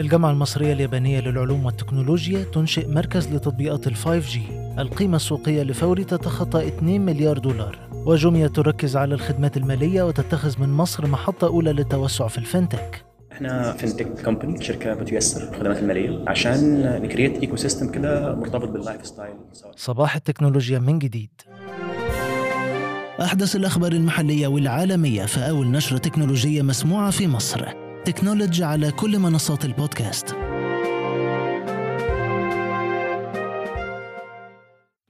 الجامعة المصرية اليابانية للعلوم والتكنولوجيا تنشئ مركز لتطبيقات ال 5G القيمة السوقية لفوري تتخطى 2 مليار دولار. وجوميا تركز على الخدمات المالية وتتخذ من مصر محطة أولى للتوسع في ال fintech. إحنا fintech company شركة بتيسر الخدمات المالية عشان ن create ecosystem كده مرتبط بال lifestyle صباح التكنولوجيا من جديد. أحدث الأخبار المحلية والعالمية في أول نشرة تكنولوجية مسموعة في مصر. تكنولوجي على كل منصات البودكاست.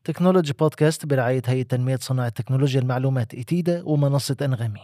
تكنولوجي بودكاست برعاية هيئة تنمية صناعة تكنولوجيا المعلومات إتيدا ومنصة أنغامي.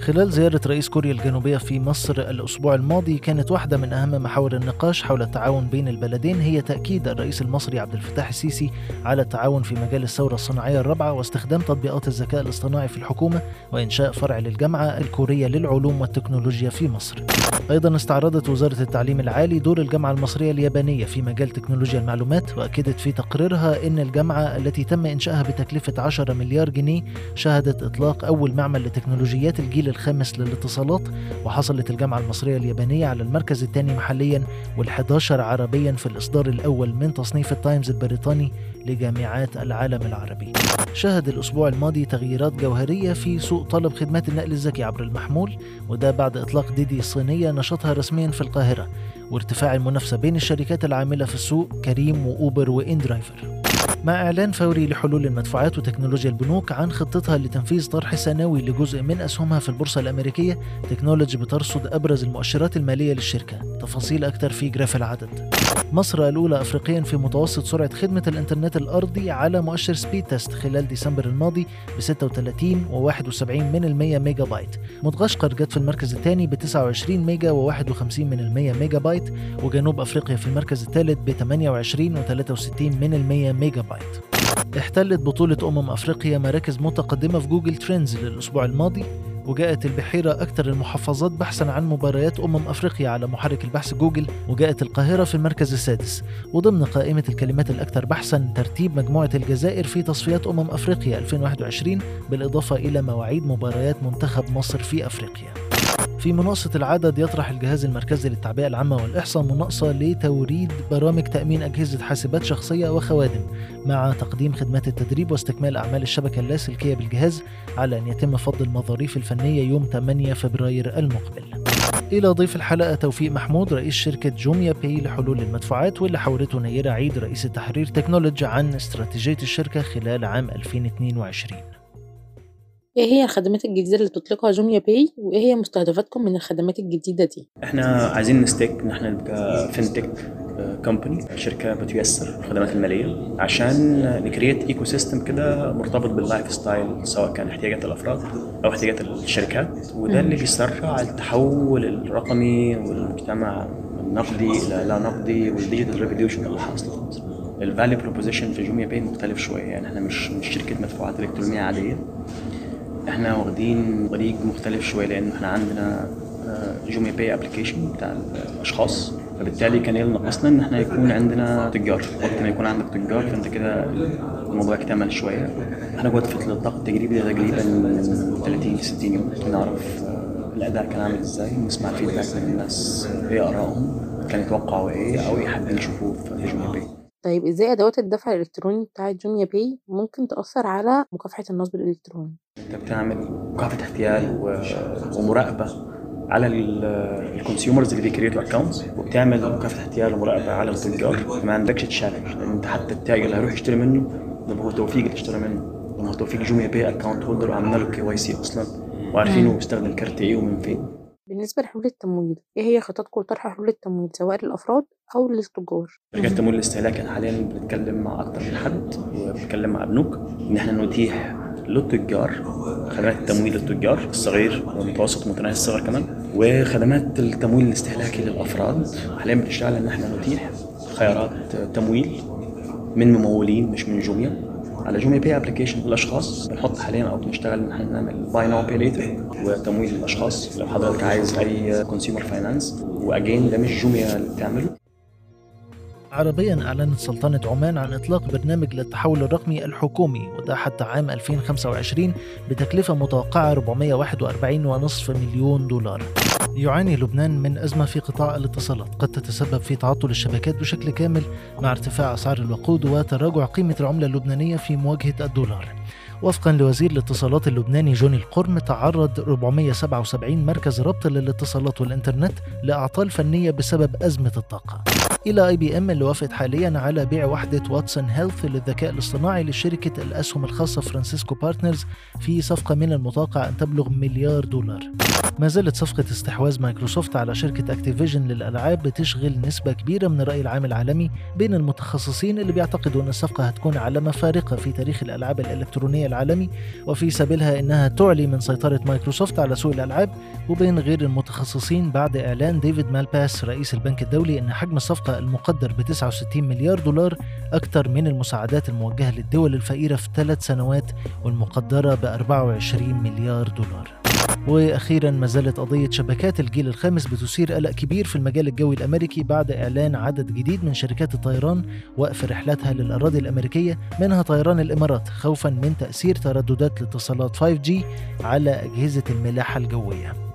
خلال زيارة رئيس كوريا الجنوبية في مصر الأسبوع الماضي كانت واحدة من أهم محاور النقاش حول التعاون بين البلدين هي تأكيد الرئيس المصري عبد الفتاح السيسي على التعاون في مجال الثورة الصناعية الرابعة واستخدام تطبيقات الذكاء الاصطناعي في الحكومة وإنشاء فرع للجامعة الكورية للعلوم والتكنولوجيا في مصر. أيضا استعرضت وزارة التعليم العالي دور الجامعة المصرية اليابانية في مجال تكنولوجيا المعلومات وأكدت في تقريرها أن الجامعة التي تم إنشائها بتكلفة 10 مليار جنيه شهدت إطلاق أول معمل لتكنولوجيات الجيل الخامس للاتصالات وحصلت الجامعة المصرية اليابانية على المركز الثاني محليا وال11 عربيا في الإصدار الأول من تصنيف التايمز البريطاني لجامعات العالم العربي. شهد الأسبوع الماضي تغييرات جوهرية في سوق طلب خدمات النقل الذكي عبر المحمول وده بعد إطلاق DiDi الصينية نشاطها رسميا في القاهرة وارتفاع المنافسة بين الشركات العاملة في السوق كريم و Uber و inDriver. مع إعلان فوري لحلول المدفوعات وتكنولوجيا البنوك عن خطتها لتنفيذ طرح ثانوي لجزء من أسهمها في البورصة الأمريكية تكنولوجي بترصد أبرز المؤشرات المالية للشركة. تفاصيل أكثر في graph العدد. مصر الأولى أفريقيا في متوسط سرعة خدمة الإنترنت الأرضي على مؤشر Speedtest خلال ديسمبر الماضي ب 36 و71 من المية ميجا بايت. مدغشقر جت في المركز الثاني ب 29 ميجا و51 من المية ميجا بايت. وجنوب أفريقيا في المركز الثالث ب 28 و63 من المية ميجا بايت. احتلت بطولة أمم أفريقيا مراكز متقدمة في Google Trends للأسبوع الماضي وجاءت البحيرة أكثر المحافظات بحثا عن مباريات أمم أفريقيا على محرك البحث جوجل وجاءت القاهرة في المركز السادس. وضمن قائمة الكلمات الأكثر بحثا ترتيب مجموعة الجزائر في تصفيات أمم أفريقيا 2021 بالإضافة إلى مواعيد مباريات منتخب مصر في أفريقيا. في مناقصة العدد يطرح الجهاز المركزي للتعبئة العامة والإحصاء مناقصة لتوريد برامج تأمين أجهزة حاسبات شخصية وخوادم مع تقديم خدمات التدريب واستكمال أعمال الشبكة اللاسلكية بالجهاز على أن يتم فض المظاريف الفنية يوم 8 فبراير المقبل. إلى ضيف الحلقة توفيق محمود رئيس شركة جوميا باي لحلول المدفوعات واللي حاورته نيرة عيد رئيس التحرير تكنولوجي عن استراتيجية الشركة خلال عام 2022 إيه هي الخدمات الجديدة اللي بتطلقها جوميا باي؟ وإيه هي مستهدفاتكم من الخدمات الجديدة دي؟ إحنا عايزين ن stick ان إحنا نبقى fintech company شركة بتيسر الخدمات المالية عشان ن create ecosystem كده مرتبط بال lifestyle سواء كان احتياجات الأفراد أو احتياجات الشركات. وده اللي بيسرع التحول الرقمي والمجتمع النقدي إلى لا نقدي وال digital revolution اللي حاصله في مصر ال value proposition في جوميا باي مختلف شوية يعني إحنا مش مش شركة مدفوعات إلكترونية عادية. إحنا واخدين طريق مختلف شوية لأن إحنا عندنا جوميا باي application بتاع الأشخاص. فبالتالي كان ينقصنا إن إحنا يكون عندنا تجار. وقت ما يكون عندك تجار فأنت كده الموضوع اكتمل شوية. إحنا جوه فترة الضغط التجريبي ده تقريبا 30 ل 60 يوم. نعرف الأداء كان عامل إزاي نسمع ال feedback من الناس إيه آرائهم كان يتوقعوا إيه أو إيه حابين يشوفوه في جوميا باي طيب إزاي أدوات الدفع الإلكتروني بتاعة جوميا باي ممكن تأثر على مكافحة النصب الإلكتروني؟ أنت بتعمل مكافحة احتيال ومراقبة على ال consumers اللي بي create وا accounts وبتعمل مكافحة احتيال ومراقبة على التجار ما عندكش challenge لأن أنت حتى التاجر اللي هيروح يشتري منه ده هو توفيق اللي اشترى منه. ده هو توفيق جوميا باي account holder وعملنا له KYC أصلا وعارفين هو بيستخدم كارت إيه ومن فين. بالنسبة لحلول التمويل إيه هي خططكم لطرح حلول التمويل سواء للأفراد أو للتجار؟ شركات تمويل الاستهلاك إحنا حاليا بنتكلم مع أكتر من حد وبنتكلم مع بنوك إن إحنا نتيح للتجار خدمات التمويل للتجار الصغير والمتوسط ومتناهي الصغر كمان وخدمات التمويل الاستهلاكي للأفراد حاليا بنشتغل إن إحنا نتيح خيارات تمويل من ممولين مش من جوميا على جوميا باي application للأشخاص بنحط حاليا أو بنشتغل إن إحنا نعمل buy now pay later وتمويل للأشخاص لو حضرتك عايز أي consumer finance و again ده مش جوميا اللي بتعمله. عربيا أعلنت سلطنة عمان عن إطلاق برنامج للتحول الرقمي الحكومي وده حتى عام 2025 بتكلفة متوقعة 441.5 مليون دولار. يعاني لبنان من أزمة في قطاع الاتصالات قد تتسبب في تعطل الشبكات بشكل كامل مع ارتفاع أسعار الوقود وتراجع قيمة العملة اللبنانية في مواجهة الدولار. وفقا لوزير الاتصالات اللبناني جوني القرم تعرض 477 مركز ربط للاتصالات والإنترنت لأعطال فنية بسبب أزمة الطاقة. إلى IBM اللي وافقت حاليا على بيع وحدة Watson Health للذكاء الاصطناعي لشركة الأسهم الخاصة فرانسيسكو بارتنرز في صفقة من المتوقع أن تبلغ مليار دولار. ما زالت صفقة استحواذ مايكروسوفت على شركة أكتيفيجن للألعاب بتشغل نسبة كبيرة من الرأي العام العالمي بين المتخصصين اللي بيعتقدوا أن الصفقة هتكون علامة فارقة في تاريخ الألعاب الإلكترونية العالمي وفي سبيلها أنها تعلي من سيطرة مايكروسوفت على سوق الألعاب وبين غير المتخصصين بعد إعلان ديفيد مالباس رئيس البنك الدولي أن حجم الصفقة المقدر ب 69 مليار دولار أكثر من المساعدات الموجهة للدول الفقيرة في ثلاث سنوات والمقدرة ب 24 مليار دولار وأخيرا ما زالت قضية شبكات الجيل الخامس بتثير قلق كبير في المجال الجوي الأمريكي بعد إعلان عدد جديد من شركات الطيران وقف رحلاتها للأراضي الأمريكية منها طيران الإمارات خوفا من تأثير ترددات الاتصالات 5G على أجهزة الملاحة الجوية.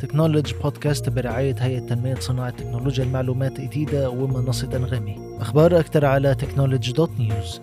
تكنولوجي بودكاست برعاية هيئة تنمية صناعة تكنولوجيا المعلومات إتيدا ومنصة أنغامي. أخبار أكثر على تكنولوجي dot news